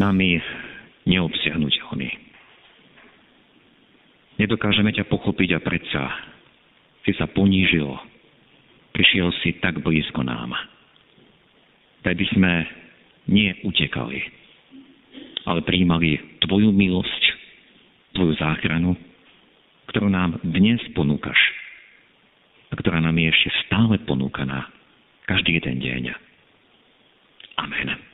nami neobsiahnutelný. Nedokážeme ťa pochopiť a predsa si sa ponížil. Prišiel si tak blízko nám. Tak by sme nie utekali, ale príjmali Tvoju milosť, Tvoju záchranu, ktorú nám dnes ponúkaš a ktorá nám je ešte stále ponúkaná každý jeden deň. Amen.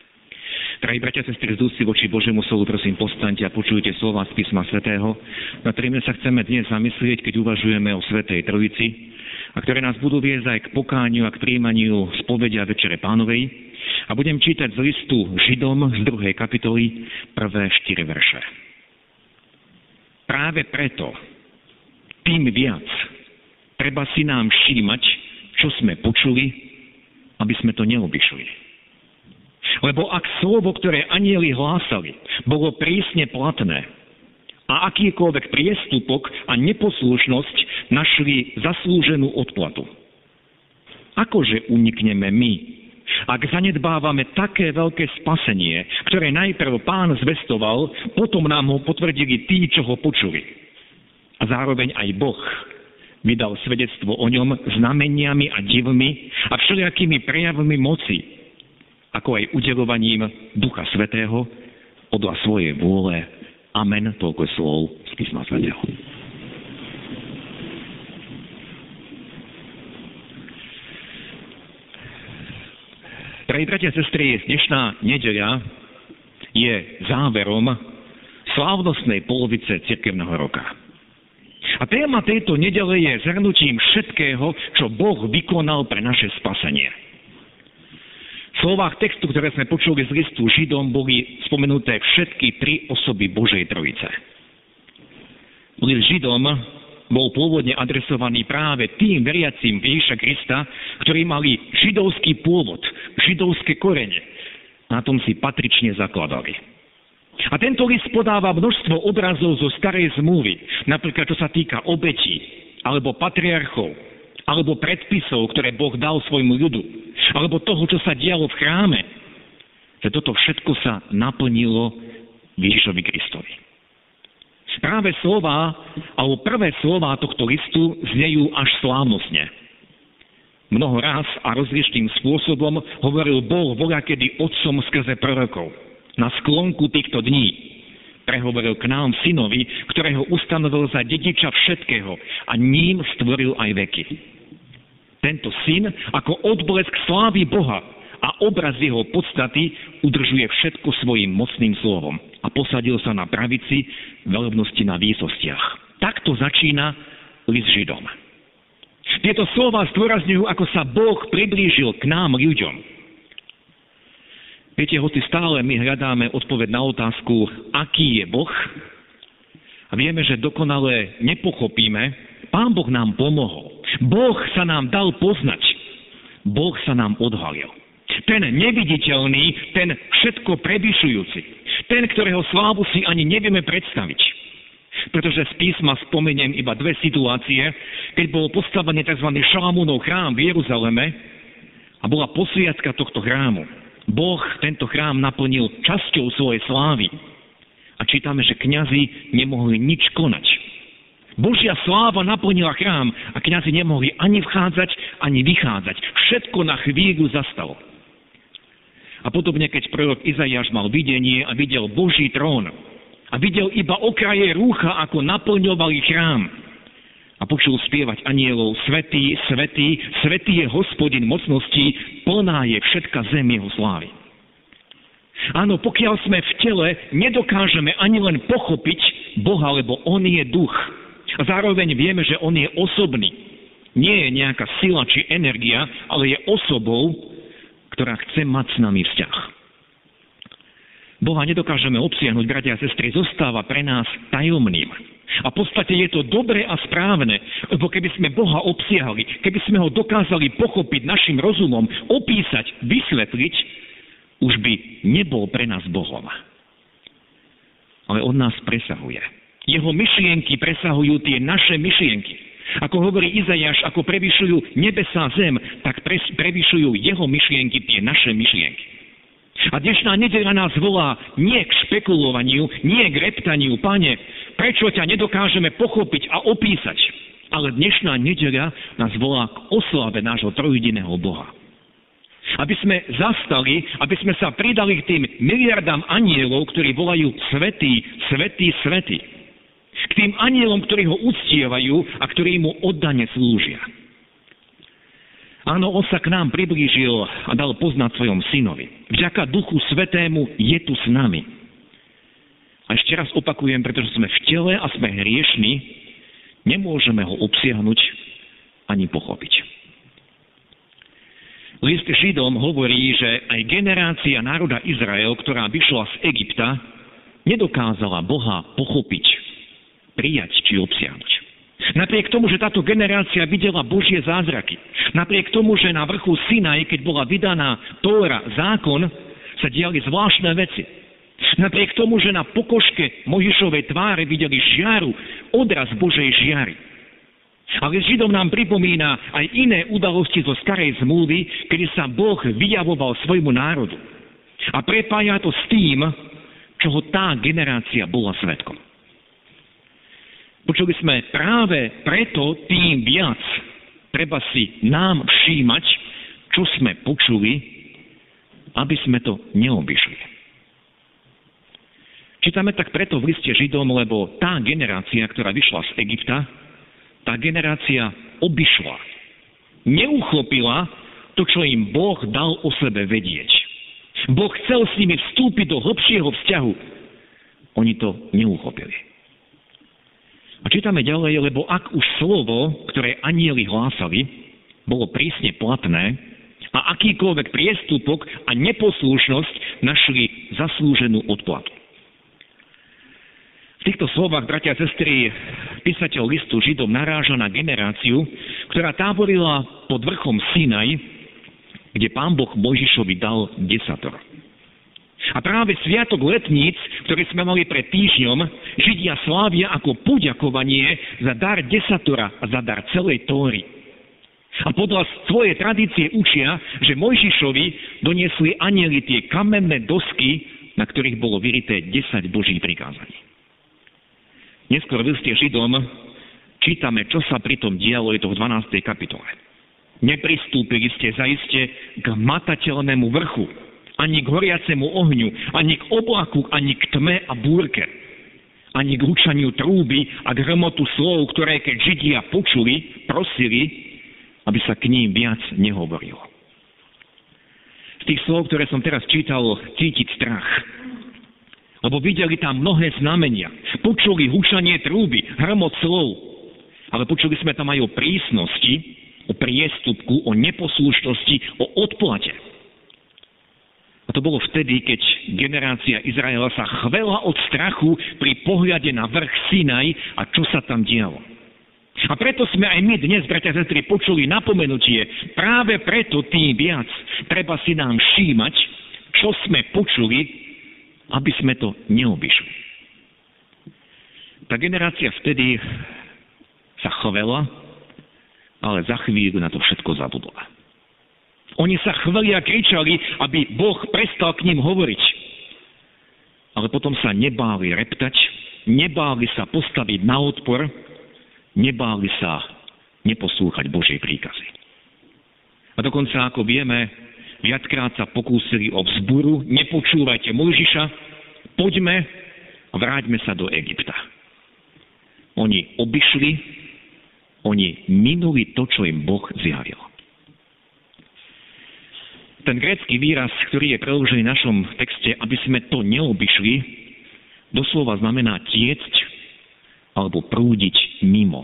Drahí bratia a sestry, z ústy voči Božiemu slovu, prosím, postaňte a počujte slova z písma svätého, na ktorými sa chceme dnes zamyslieť, keď uvažujeme o Svetej Trojici, a ktoré nás budú viesť aj k pokániu a k príjmaniu spovedia Večere Pánovej. A budem čítať z listu Židom z druhej kapitoly prvé štyri verše. Práve preto, tým viac, treba si nám všímať, čo sme počuli, aby sme to neobyšli. Lebo ak slovo, ktoré anieli hlásali, bolo prísne platné a akýkoľvek priestupok a neposlušnosť našli zaslúženú odplatu. Akože unikneme my, ak zanedbávame také veľké spasenie, ktoré najprv pán zvestoval, potom nám ho potvrdili tí, čo ho počuli. A zároveň aj Boh vydal svedectvo o ňom znameniami a divmi a všelijakými prejavmi moci, ako aj udelovaním Ducha Svetého podľa svojej vôle. Amen. Toľko slov z písma Svetého. Drahí bratia a sestry, dnešná nedeľa je záverom slávnostnej polovice cirkevného roka. A téma tejto nedele je zhrnutím všetkého, čo Boh vykonal pre naše spasenie slovách textu, ktoré sme počuli z listu Židom, boli spomenuté všetky tri osoby Božej Trojice. List Židom bol pôvodne adresovaný práve tým veriacím Ježiša Krista, ktorí mali židovský pôvod, židovské korene. Na tom si patrične zakladali. A tento list podáva množstvo obrazov zo starej zmluvy, napríklad čo sa týka obetí, alebo patriarchov, alebo predpisov, ktoré Boh dal svojmu ľudu alebo toho, čo sa dialo v chráme, že toto všetko sa naplnilo Ježišovi Kristovi. Práve slova, alebo prvé slova tohto listu znejú až slávnostne. Mnoho raz a rozličným spôsobom hovoril Boh kedy otcom skrze prorokov. Na sklonku týchto dní prehovoril k nám synovi, ktorého ustanovil za dediča všetkého a ním stvoril aj veky. Tento syn ako odblesk slávy Boha a obraz jeho podstaty udržuje všetko svojim mocným slovom a posadil sa na pravici veľbnosti na výsostiach. Takto začína list Židom. Tieto slova zdôrazňujú, ako sa Boh priblížil k nám ľuďom. Viete, hoci stále my hľadáme odpoveď na otázku, aký je Boh, a vieme, že dokonale nepochopíme, Pán Boh nám pomohol. Boh sa nám dal poznať. Boh sa nám odhalil. Ten neviditeľný, ten všetko prevyšujúci. Ten, ktorého slávu si ani nevieme predstaviť. Pretože z písma spomeniem iba dve situácie, keď bol postavený tzv. Šalamúnov chrám v Jeruzaleme a bola posviacka tohto chrámu. Boh tento chrám naplnil časťou svojej slávy. A čítame, že kňazi nemohli nič konať Božia sláva naplnila chrám a kňazi nemohli ani vchádzať, ani vychádzať. Všetko na chvíľu zastalo. A podobne, keď prorok Izajáš mal videnie a videl Boží trón a videl iba okraje rúcha, ako naplňovali chrám a počul spievať anielov, svetý, svetý, svetý je hospodin mocností, plná je všetka zem jeho slávy. Áno, pokiaľ sme v tele, nedokážeme ani len pochopiť Boha, lebo On je duch. Zároveň vieme, že on je osobný. Nie je nejaká sila či energia, ale je osobou, ktorá chce mať s nami vzťah. Boha nedokážeme obsiahnuť, bratia a sestry, zostáva pre nás tajomným. A v podstate je to dobré a správne, lebo keby sme Boha obsiahli, keby sme ho dokázali pochopiť našim rozumom, opísať, vysvetliť, už by nebol pre nás Bohom. Ale on nás presahuje. Jeho myšlienky presahujú tie naše myšlienky. Ako hovorí Izajaš, ako prevyšujú nebesá zem, tak prevyšujú jeho myšlienky tie naše myšlienky. A dnešná nedela nás volá nie k špekulovaniu, nie k reptaniu, pane, prečo ťa nedokážeme pochopiť a opísať. Ale dnešná nedela nás volá k oslave nášho trojediného Boha. Aby sme zastali, aby sme sa pridali k tým miliardám anielov, ktorí volajú svetý, svetý, svetý. K tým anielom, ktorí ho uctievajú a ktorí mu oddane slúžia. Áno, on sa k nám priblížil a dal poznať svojom synovi. Vďaka Duchu Svetému je tu s nami. A ešte raz opakujem, pretože sme v tele a sme hriešni, nemôžeme ho obsiahnuť ani pochopiť. List Židom hovorí, že aj generácia národa Izrael, ktorá vyšla z Egypta, nedokázala Boha pochopiť, prijať či obsiahnuť. Napriek tomu, že táto generácia videla Božie zázraky, napriek tomu, že na vrchu Sinaj, keď bola vydaná Tóra, zákon, sa diali zvláštne veci. Napriek tomu, že na pokožke Možišovej tváre videli žiaru, odraz Božej žiary. Ale Židom nám pripomína aj iné udalosti zo starej zmluvy, kedy sa Boh vyjavoval svojmu národu. A prepája to s tým, čoho tá generácia bola svetkom. Počuli sme práve preto tým viac treba si nám všímať, čo sme počuli, aby sme to neobyšli. Čítame tak preto v liste Židom, lebo tá generácia, ktorá vyšla z Egypta, tá generácia obyšla, neuchopila to, čo im Boh dal o sebe vedieť. Boh chcel s nimi vstúpiť do hlbšieho vzťahu. Oni to neuchopili. A čítame ďalej, lebo ak už slovo, ktoré anieli hlásali, bolo prísne platné a akýkoľvek priestupok a neposlušnosť našli zaslúženú odplatu. V týchto slovách, bratia a sestry, písateľ listu Židom naráža na generáciu, ktorá táborila pod vrchom Sinaj, kde pán Boh Mojžišovi dal desatoro. A práve Sviatok letníc, ktorý sme mali pred týždňom, Židia slávia ako poďakovanie za dar desatora a za dar celej Tóry. A podľa svojej tradície učia, že Mojžišovi doniesli anieli tie kamenné dosky, na ktorých bolo vyrité 10 boží prikázaní. Neskôr v liste Židom čítame, čo sa pri tom dialo, je to v 12. kapitole. Nepristúpili ste zaiste k matateľnému vrchu, ani k horiacemu ohňu, ani k oblaku, ani k tme a búrke, ani k hučaniu trúby a k hromotu slov, ktoré keď Židia počuli, prosili, aby sa k ním viac nehovorilo. Z tých slov, ktoré som teraz čítal, cítiť strach. Lebo videli tam mnohé znamenia. Počuli hučanie trúby, hromot slov. Ale počuli sme tam aj o prísnosti, o priestupku, o neposlušnosti, o odplate. To bolo vtedy, keď generácia Izraela sa chvela od strachu pri pohľade na vrch Sinaj a čo sa tam dialo. A preto sme aj my dnes, bratia a sestry, počuli napomenutie. Práve preto tým viac treba si nám všímať, čo sme počuli, aby sme to neobyšli. Tá generácia vtedy sa chvela, ale za chvíľu na to všetko zabudla. Oni sa chveli a kričali, aby Boh prestal k ním hovoriť. Ale potom sa nebáli reptať, nebáli sa postaviť na odpor, nebáli sa neposlúchať Božie príkazy. A dokonca, ako vieme, viackrát sa pokúsili o vzburu, nepočúvajte Mojžiša, poďme a vráťme sa do Egypta. Oni obišli, oni minuli to, čo im Boh zjavil ten grécky výraz, ktorý je preložený v našom texte, aby sme to neobyšli, doslova znamená tiecť alebo prúdiť mimo.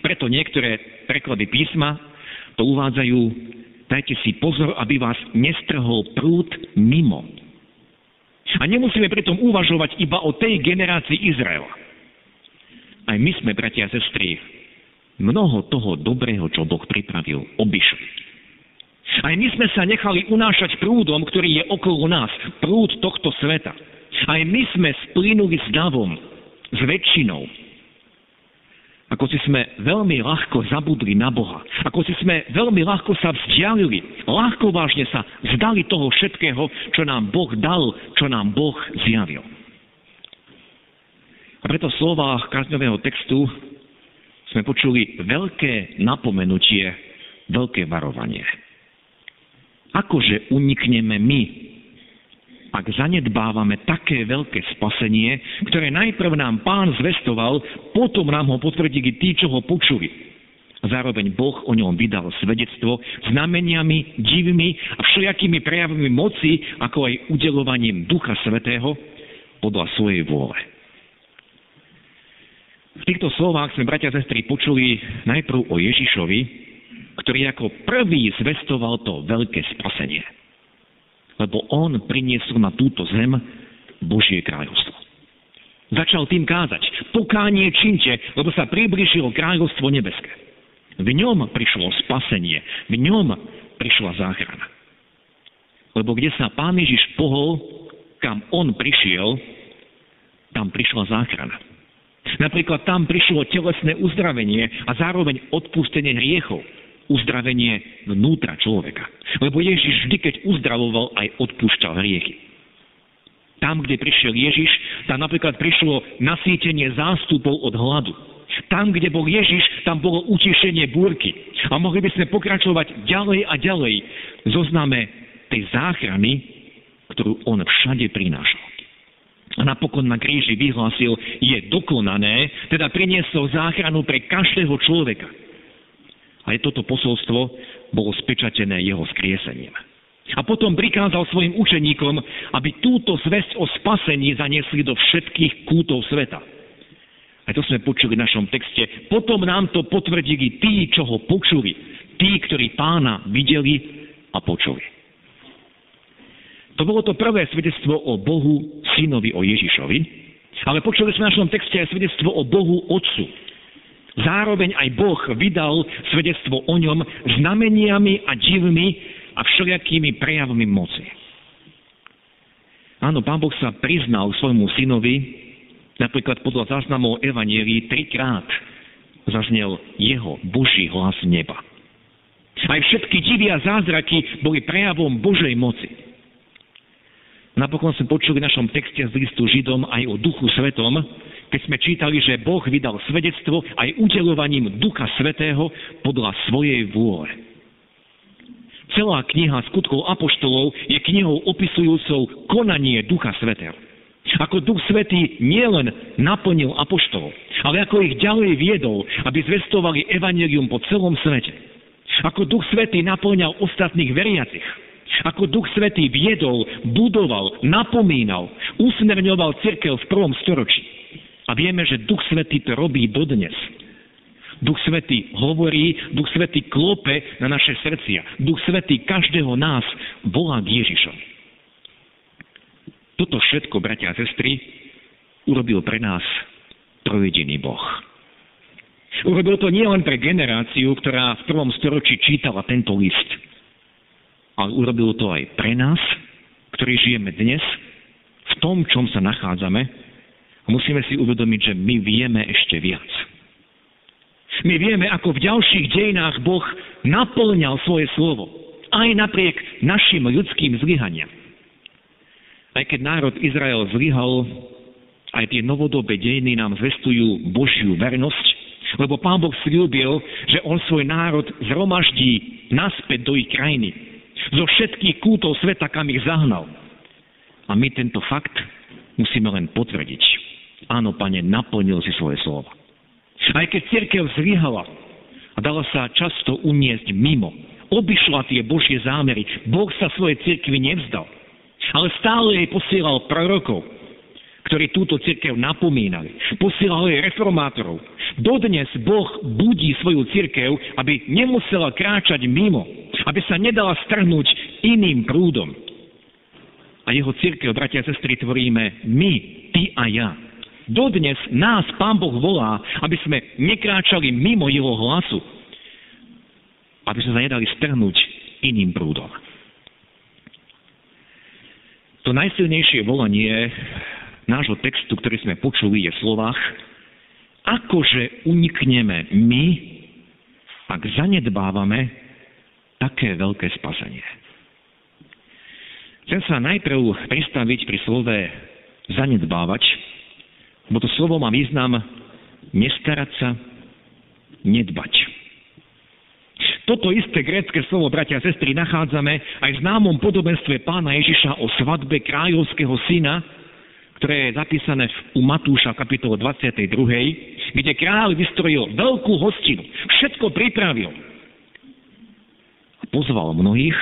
Preto niektoré preklady písma to uvádzajú, dajte si pozor, aby vás nestrhol prúd mimo. A nemusíme pritom uvažovať iba o tej generácii Izraela. Aj my sme, bratia a sestry, mnoho toho dobrého, čo Boh pripravil, obišli. Aj my sme sa nechali unášať prúdom, ktorý je okolo nás, prúd tohto sveta. Aj my sme splínuli s davom, s väčšinou. Ako si sme veľmi ľahko zabudli na Boha. Ako si sme veľmi ľahko sa vzdialili. Ľahko vážne sa zdali toho všetkého, čo nám Boh dal, čo nám Boh zjavil. A preto v slovách kázňového textu sme počuli veľké napomenutie, veľké varovanie. Akože unikneme my, ak zanedbávame také veľké spasenie, ktoré najprv nám pán zvestoval, potom nám ho potvrdili tí, čo ho počuli. Zároveň Boh o ňom vydal svedectvo znameniami, divmi a všelijakými prejavmi moci, ako aj udelovaním Ducha Svetého podľa svojej vôle. V týchto slovách sme, bratia a sestry, počuli najprv o Ježišovi, ktorý ako prvý zvestoval to veľké spasenie. Lebo on priniesol na túto zem Božie kráľovstvo. Začal tým kázať, pokánie činte, lebo sa približilo kráľovstvo nebeské. V ňom prišlo spasenie, v ňom prišla záchrana. Lebo kde sa Pán Ježiš pohol, kam on prišiel, tam prišla záchrana. Napríklad tam prišlo telesné uzdravenie a zároveň odpustenie hriechov uzdravenie vnútra človeka. Lebo Ježiš vždy, keď uzdravoval, aj odpúšťal hriechy. Tam, kde prišiel Ježiš, tam napríklad prišlo nasýtenie zástupov od hladu. Tam, kde bol Ježiš, tam bolo utišenie búrky. A mohli by sme pokračovať ďalej a ďalej zozname tej záchrany, ktorú on všade prinášal. A napokon na kríži vyhlásil, je dokonané, teda priniesol záchranu pre každého človeka. Aj toto posolstvo bolo spečatené jeho skriesením. A potom prikázal svojim učeníkom, aby túto zväzť o spasení zaniesli do všetkých kútov sveta. A to sme počuli v našom texte. Potom nám to potvrdili tí, čo ho počuli. Tí, ktorí pána videli a počuli. To bolo to prvé svedectvo o Bohu, synovi, o Ježišovi. Ale počuli sme v našom texte aj svedectvo o Bohu, Otcu, Zároveň aj Boh vydal svedectvo o ňom znameniami a divmi a všelijakými prejavmi moci. Áno, Pán Boh sa priznal svojmu synovi, napríklad podľa záznamov Evanielii trikrát zaznel jeho Boží hlas neba. Aj všetky divy a zázraky boli prejavom Božej moci. Napokon sme počuli v našom texte z listu Židom aj o Duchu Svetom, keď sme čítali, že Boh vydal svedectvo aj udelovaním Ducha Svetého podľa svojej vôle. Celá kniha skutkov apoštolov je knihou opisujúcou konanie Ducha Svetého. Ako Duch Svetý nielen naplnil apoštolov, ale ako ich ďalej viedol, aby zvestovali evanelium po celom svete. Ako Duch Svetý naplňal ostatných veriacich. Ako Duch Svetý viedol, budoval, napomínal, usmerňoval cirkev v prvom storočí. A vieme, že Duch Svetý to robí dodnes. Duch Svetý hovorí, Duch Svetý klope na naše srdcia. Duch Svetý každého nás volá k Ježišovi. Toto všetko, bratia a sestry, urobil pre nás trojediný Boh. Urobil to nielen pre generáciu, ktorá v prvom storočí čítala tento list, ale urobil to aj pre nás, ktorí žijeme dnes, v tom, čom sa nachádzame, musíme si uvedomiť, že my vieme ešte viac. My vieme, ako v ďalších dejinách Boh naplňal svoje slovo. Aj napriek našim ľudským zlyhaniam. Aj keď národ Izrael zlyhal, aj tie novodobé dejiny nám zvestujú Božiu vernosť, lebo Pán Boh slúbil, že On svoj národ zhromaždí naspäť do ich krajiny. Zo všetkých kútov sveta, kam ich zahnal. A my tento fakt musíme len potvrdiť. Áno, pane, naplnil si svoje slovo. Aj keď církev zlyhala a dala sa často uniesť mimo, obišla tie Božie zámery, Boh sa svojej cirkvi nevzdal. Ale stále jej posielal prorokov, ktorí túto cirkev napomínali. Posielal jej reformátorov. Dodnes Boh budí svoju cirkev, aby nemusela kráčať mimo, aby sa nedala strhnúť iným prúdom. a jeho církev, bratia a sestry, tvoríme my, ty a ja. Dodnes nás Pán Boh volá, aby sme nekráčali mimo jeho hlasu, aby sme sa nedali strhnúť iným prúdom. To najsilnejšie volanie nášho textu, ktorý sme počuli, je v slovách akože unikneme my, ak zanedbávame také veľké spasenie. Chcem sa najprv pristaviť pri slove zanedbávať, lebo to slovo má význam nestarať sa, nedbať. Toto isté grécké slovo, bratia a sestry, nachádzame aj v známom podobenstve pána Ježiša o svadbe kráľovského syna, ktoré je zapísané u Matúša kapitole 22., kde kráľ vystrojil veľkú hostinu, všetko pripravil. A pozval mnohých,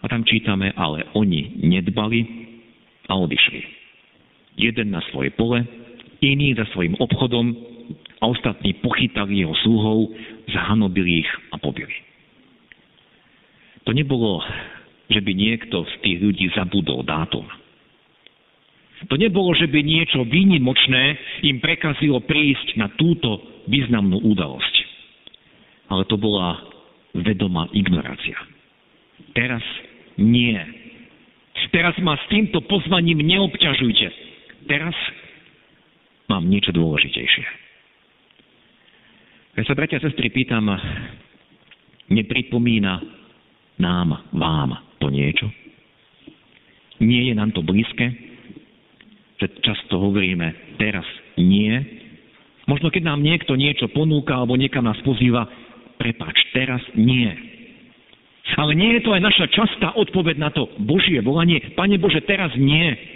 a tam čítame, ale oni nedbali a odišli. Jeden na svoje pole, iný za svojim obchodom a ostatní pochytali jeho súhov, zahanobili ich a pobili. To nebolo, že by niekto z tých ľudí zabudol dátum. To nebolo, že by niečo výnimočné im prekazilo prísť na túto významnú udalosť. Ale to bola vedomá ignorácia. Teraz nie. Teraz ma s týmto pozvaním neobťažujte. Teraz mám niečo dôležitejšie. Ja sa, bratia a sestry, pýtam, nepripomína nám, vám to niečo? Nie je nám to blízke? Že často hovoríme, teraz nie? Možno keď nám niekto niečo ponúka alebo niekam nás pozýva, prepač, teraz nie. Ale nie je to aj naša častá odpoveď na to Božie volanie. Pane Bože, teraz nie.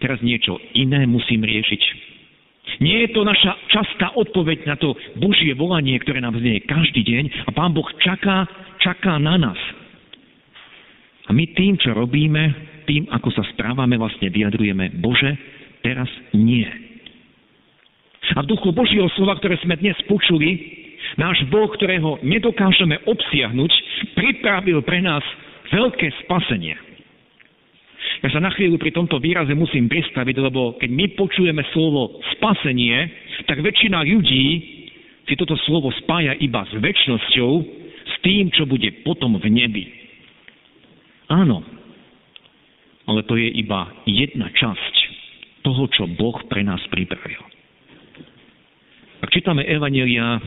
Teraz niečo iné musím riešiť. Nie je to naša častá odpoveď na to Božie volanie, ktoré nám znie každý deň a Pán Boh čaká, čaká na nás. A my tým, čo robíme, tým, ako sa správame, vlastne vyjadrujeme, Bože, teraz nie. A v duchu Božieho slova, ktoré sme dnes počuli, Náš Boh, ktorého nedokážeme obsiahnuť, pripravil pre nás veľké spasenie. Ja sa na chvíľu pri tomto výraze musím pristaviť, lebo keď my počujeme slovo spasenie, tak väčšina ľudí si toto slovo spája iba s väčšnosťou, s tým, čo bude potom v nebi. Áno, ale to je iba jedna časť toho, čo Boh pre nás pripravil. Ak čítame Evanelia,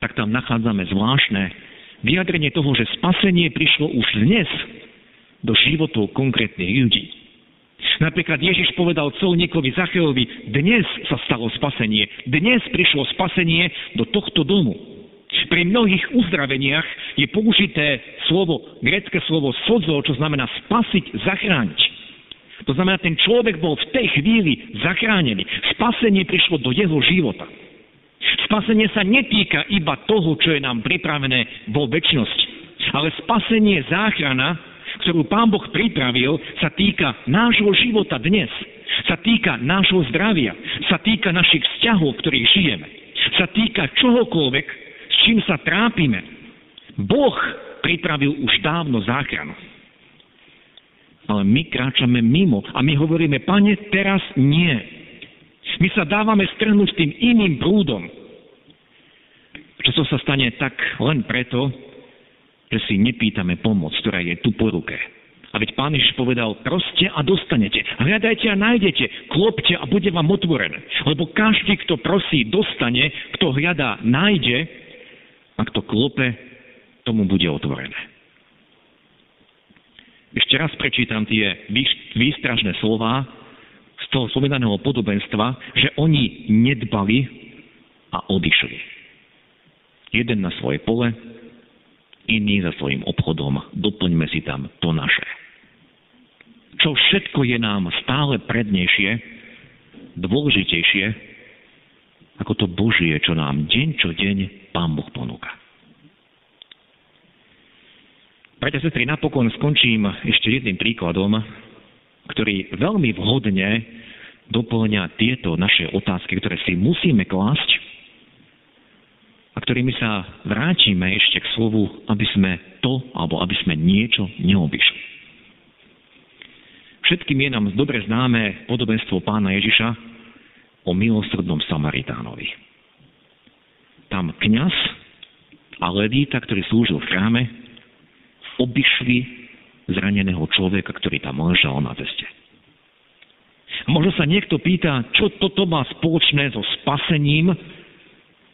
tak tam nachádzame zvláštne vyjadrenie toho, že spasenie prišlo už dnes do životov konkrétnych ľudí. Napríklad Ježiš povedal colníkovi Zacheovi, dnes sa stalo spasenie, dnes prišlo spasenie do tohto domu. Pri mnohých uzdraveniach je použité slovo, grecké slovo sodzo, čo znamená spasiť, zachrániť. To znamená, ten človek bol v tej chvíli zachránený. Spasenie prišlo do jeho života. Spasenie sa netýka iba toho, čo je nám pripravené vo väčšnosti. Ale spasenie, záchrana, ktorú Pán Boh pripravil, sa týka nášho života dnes. Sa týka nášho zdravia. Sa týka našich vzťahov, v ktorých žijeme. Sa týka čohokoľvek, s čím sa trápime. Boh pripravil už dávno záchranu. Ale my kráčame mimo a my hovoríme, pane, teraz nie. My sa dávame strhnúť tým iným prúdom. Často sa stane tak len preto, že si nepýtame pomoc, ktorá je tu po ruke. A veď pán Ježiš povedal, proste a dostanete. Hľadajte a nájdete. Klopte a bude vám otvorené. Lebo každý, kto prosí, dostane. Kto hľadá, nájde. A kto klope, tomu bude otvorené. Ešte raz prečítam tie výstražné slova, z toho spomínaného podobenstva, že oni nedbali a odišli. Jeden na svoje pole, iný za svojim obchodom. Doplňme si tam to naše. Čo všetko je nám stále prednejšie, dôležitejšie, ako to Božie, čo nám deň čo deň Pán Boh ponúka. Preto sestry, napokon skončím ešte jedným príkladom, ktorý veľmi vhodne doplňa tieto naše otázky, ktoré si musíme klásť a ktorými sa vrátime ešte k slovu, aby sme to alebo aby sme niečo neobyšli. Všetkým je nám dobre známe podobenstvo pána Ježiša o milosrdnom Samaritánovi. Tam kňaz a levíta, ktorý slúžil v chráme, obišli zraneného človeka, ktorý tam ležal na ceste. Možno sa niekto pýta, čo toto má spoločné so spasením,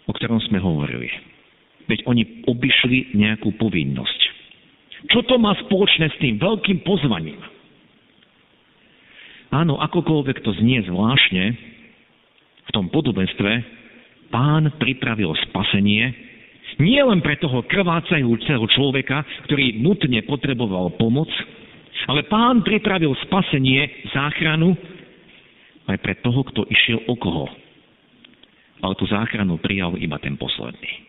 o ktorom sme hovorili. Veď oni obišli nejakú povinnosť. Čo to má spoločné s tým veľkým pozvaním? Áno, akokoľvek to znie zvláštne, v tom podobenstve pán pripravil spasenie nie len pre toho krvácajúceho človeka, ktorý nutne potreboval pomoc, ale pán pripravil spasenie, záchranu aj pre toho, kto išiel okolo. Ale tú záchranu prijal iba ten posledný.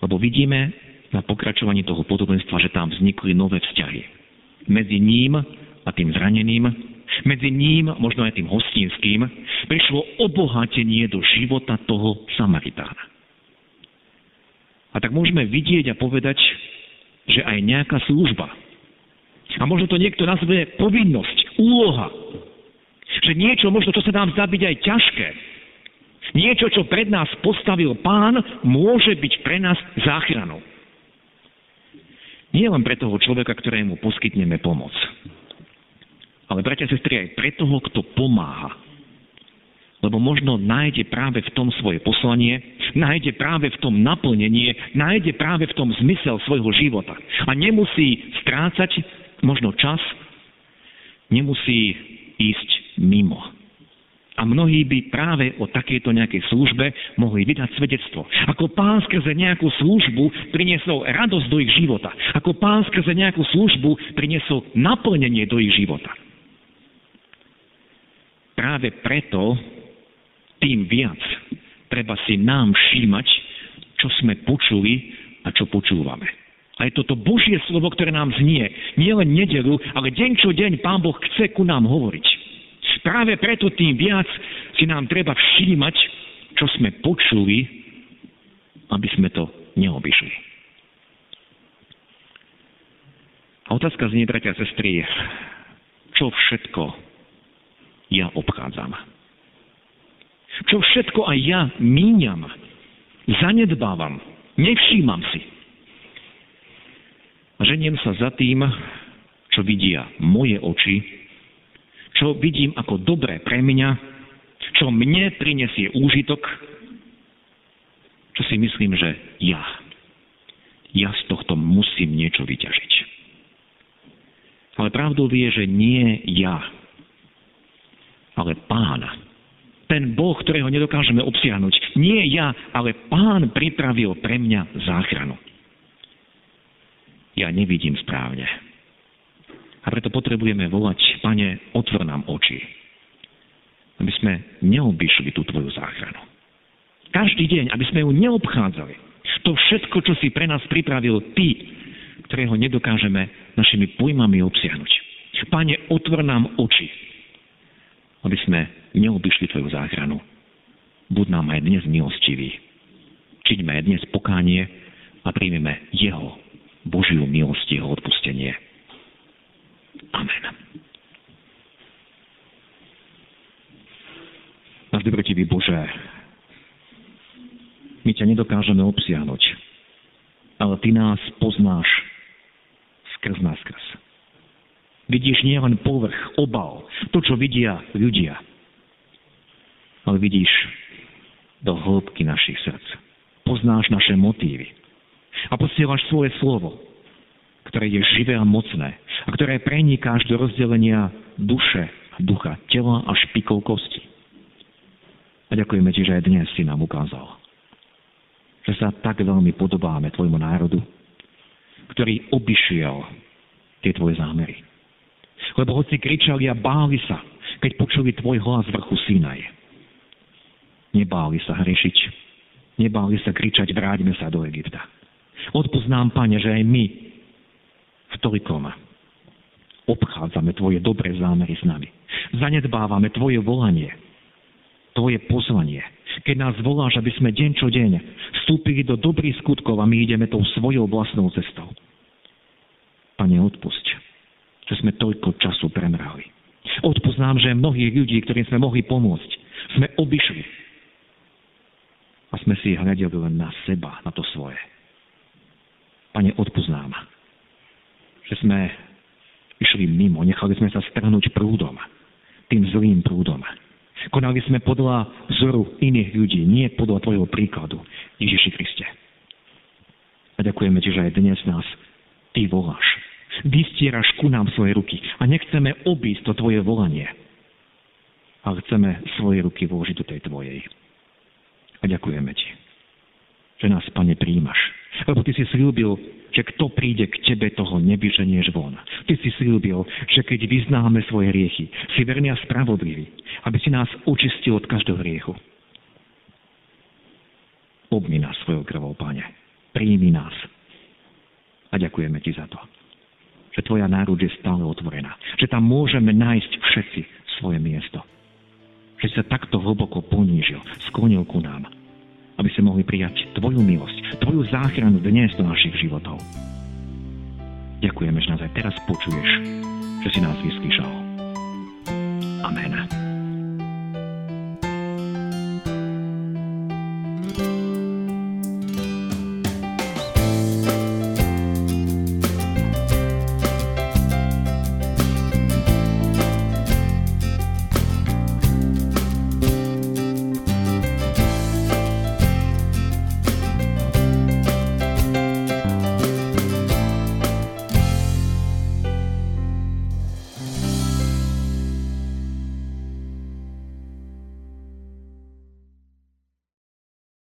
Lebo vidíme na pokračovaní toho podobenstva, že tam vznikli nové vzťahy. Medzi ním a tým zraneným, medzi ním, možno aj tým hostinským, prišlo obohatenie do života toho Samaritána. A tak môžeme vidieť a povedať, že aj nejaká služba, a možno to niekto nazve povinnosť, úloha, že niečo možno, čo sa nám zdá byť aj ťažké, niečo, čo pred nás postavil pán, môže byť pre nás záchranou. Nie len pre toho človeka, ktorému poskytneme pomoc, ale bratia a sestry aj pre toho, kto pomáha. Lebo možno nájde práve v tom svoje poslanie, nájde práve v tom naplnenie, nájde práve v tom zmysel svojho života. A nemusí strácať možno čas, nemusí ísť mimo. Mnohí by práve o takejto nejakej službe mohli vydať svedectvo. Ako pán skrze nejakú službu priniesol radosť do ich života. Ako pán skrze nejakú službu priniesol naplnenie do ich života. Práve preto tým viac treba si nám všímať, čo sme počuli a čo počúvame. A je toto Božie slovo, ktoré nám znie. Nie len nedelu, ale deň čo deň Pán Boh chce ku nám hovoriť. Práve preto tým viac si nám treba všímať, čo sme počuli, aby sme to neobyšli. A otázka znie, bratia a sestry, čo všetko ja obchádzam. Čo všetko aj ja míňam, zanedbávam, nevšímam si. Ženiem sa za tým, čo vidia moje oči, čo vidím ako dobré pre mňa, čo mne prinesie úžitok, čo si myslím, že ja. Ja z tohto musím niečo vyťažiť. Ale pravdou vie, že nie ja, ale pán. Ten Boh, ktorého nedokážeme obsiahnuť. Nie ja, ale pán pripravil pre mňa záchranu. Ja nevidím správne. A preto potrebujeme volať, pane, otvor nám oči, aby sme neobyšli tú tvoju záchranu. Každý deň, aby sme ju neobchádzali. To všetko, čo si pre nás pripravil ty, ktorého nedokážeme našimi pojmami obsiahnuť. Pane, otvor nám oči, aby sme neobyšli Tvoju záchranu. Buď nám aj dnes milostivý. Čiďme aj dnes pokánie a príjmeme Jeho Božiu milosť, Jeho odpustenie. Amen. Náš dobrotivý Bože, my ťa nedokážeme obsiahnuť, ale Ty nás poznáš skrz nás skrz. Vidíš nielen povrch, obal, to, čo vidia ľudia, ale vidíš do hĺbky našich srdc. Poznáš naše motívy a posielaš svoje slovo, ktoré je živé a mocné a ktoré preniká až do rozdelenia duše ducha, tela a špikov kosti. A ďakujeme ti, že aj dnes si nám ukázal, že sa tak veľmi podobáme tvojmu národu, ktorý obišiel tie tvoje zámery lebo hoci kričali a báli sa, keď počuli tvoj hlas vrchu Sinaj. Nebáli sa hrešiť, nebáli sa kričať, vráťme sa do Egypta. Odpoznám, Pane, že aj my toľkom obchádzame Tvoje dobré zámery s nami. Zanedbávame Tvoje volanie, Tvoje pozvanie. Keď nás voláš, aby sme deň čo deň vstúpili do dobrých skutkov a my ideme tou svojou vlastnou cestou. Pane, odpusť že sme toľko času premrali. Odpoznám, že mnohých ľudí, ktorým sme mohli pomôcť, sme obišli. A sme si hľadeli len na seba, na to svoje. Pane, odpoznám, že sme išli mimo, nechali sme sa strhnúť prúdom, tým zlým prúdom. Konali sme podľa vzoru iných ľudí, nie podľa Tvojho príkladu, Ježiši Kriste. A ďakujeme Ti, že aj dnes nás Ty voláš. Vystieraš ku nám svoje ruky a nechceme obísť to Tvoje volanie, ale chceme svoje ruky vložiť do tej Tvojej. A ďakujeme Ti, že nás, Pane, príjmaš. Lebo Ty si slúbil, že kto príde k Tebe, toho nevyženieš von. Ty si slúbil, že keď vyznáme svoje riechy, si verný a spravodlivý, aby si nás očistil od každého hriechu. Obmi nás svojou krvou, Pane. Príjmi nás. A ďakujeme Ti za to, že Tvoja národ je stále otvorená. Že tam môžeme nájsť všetci svoje miesto. Že sa takto hlboko ponížil, sklonil ku nám aby sme mohli prijať Tvoju milosť, Tvoju záchranu dnes do našich životov. Ďakujeme, že nás aj teraz počuješ, že si nás vyslýšal. Amen.